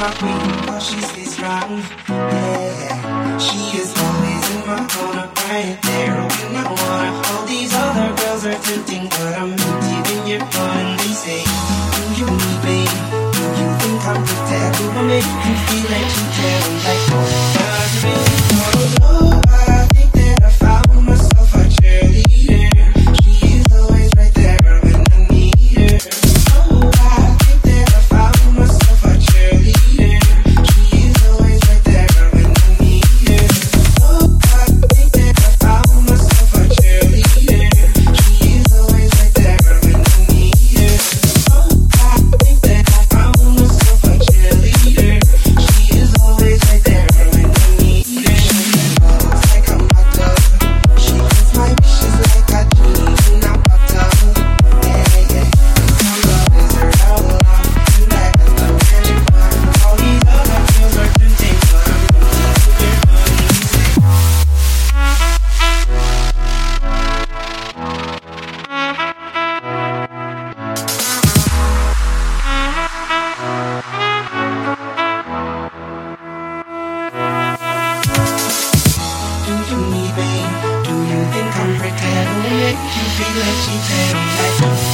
my queen while she stays strong. Yeah, she is always in my corner, right there when I wanna. All these other girls are tempting, but I'm empty when you're. And they say, Do you need me? Do you think I'm the taboo? I make you feel like you tell like. feeling to take